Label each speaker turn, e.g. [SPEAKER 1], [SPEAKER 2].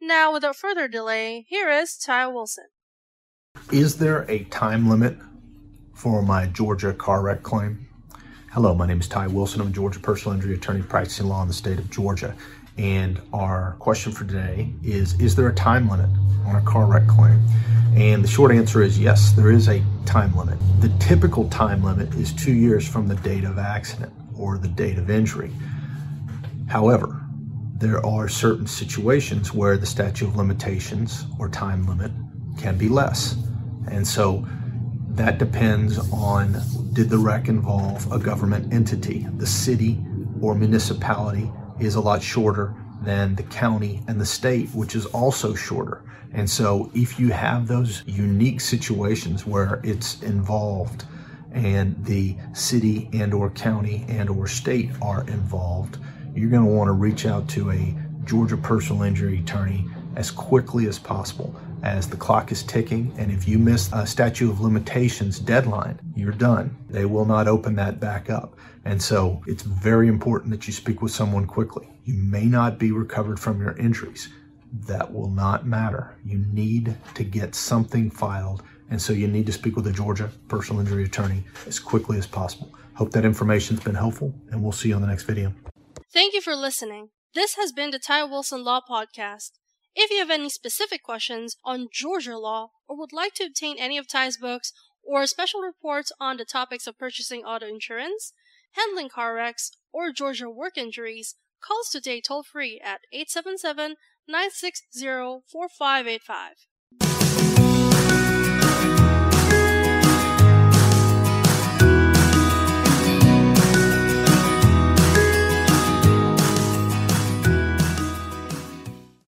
[SPEAKER 1] Now, without further delay, here is Ty Wilson.
[SPEAKER 2] Is there a time limit for my Georgia car wreck claim? Hello, my name is Ty Wilson. I'm a Georgia personal injury attorney practicing law in the state of Georgia. And our question for today is Is there a time limit on a car wreck claim? And the short answer is yes, there is a time limit. The typical time limit is two years from the date of accident or the date of injury. However, there are certain situations where the statute of limitations or time limit can be less. And so that depends on did the wreck involve a government entity? The city or municipality is a lot shorter than the county and the state, which is also shorter. And so if you have those unique situations where it's involved and the city and or county and or state are involved, you're going to want to reach out to a Georgia personal injury attorney as quickly as possible as the clock is ticking. And if you miss a statute of limitations deadline, you're done. They will not open that back up. And so it's very important that you speak with someone quickly. You may not be recovered from your injuries. That will not matter. You need to get something filed. And so you need to speak with a Georgia personal injury attorney as quickly as possible. Hope that information's been helpful, and we'll see you on the next video.
[SPEAKER 1] Thank you for listening. This has been the Ty Wilson Law Podcast. If you have any specific questions on Georgia law or would like to obtain any of Ty's books or special reports on the topics of purchasing auto insurance, handling car wrecks, or Georgia work injuries, call us today toll free at 877 960 4585.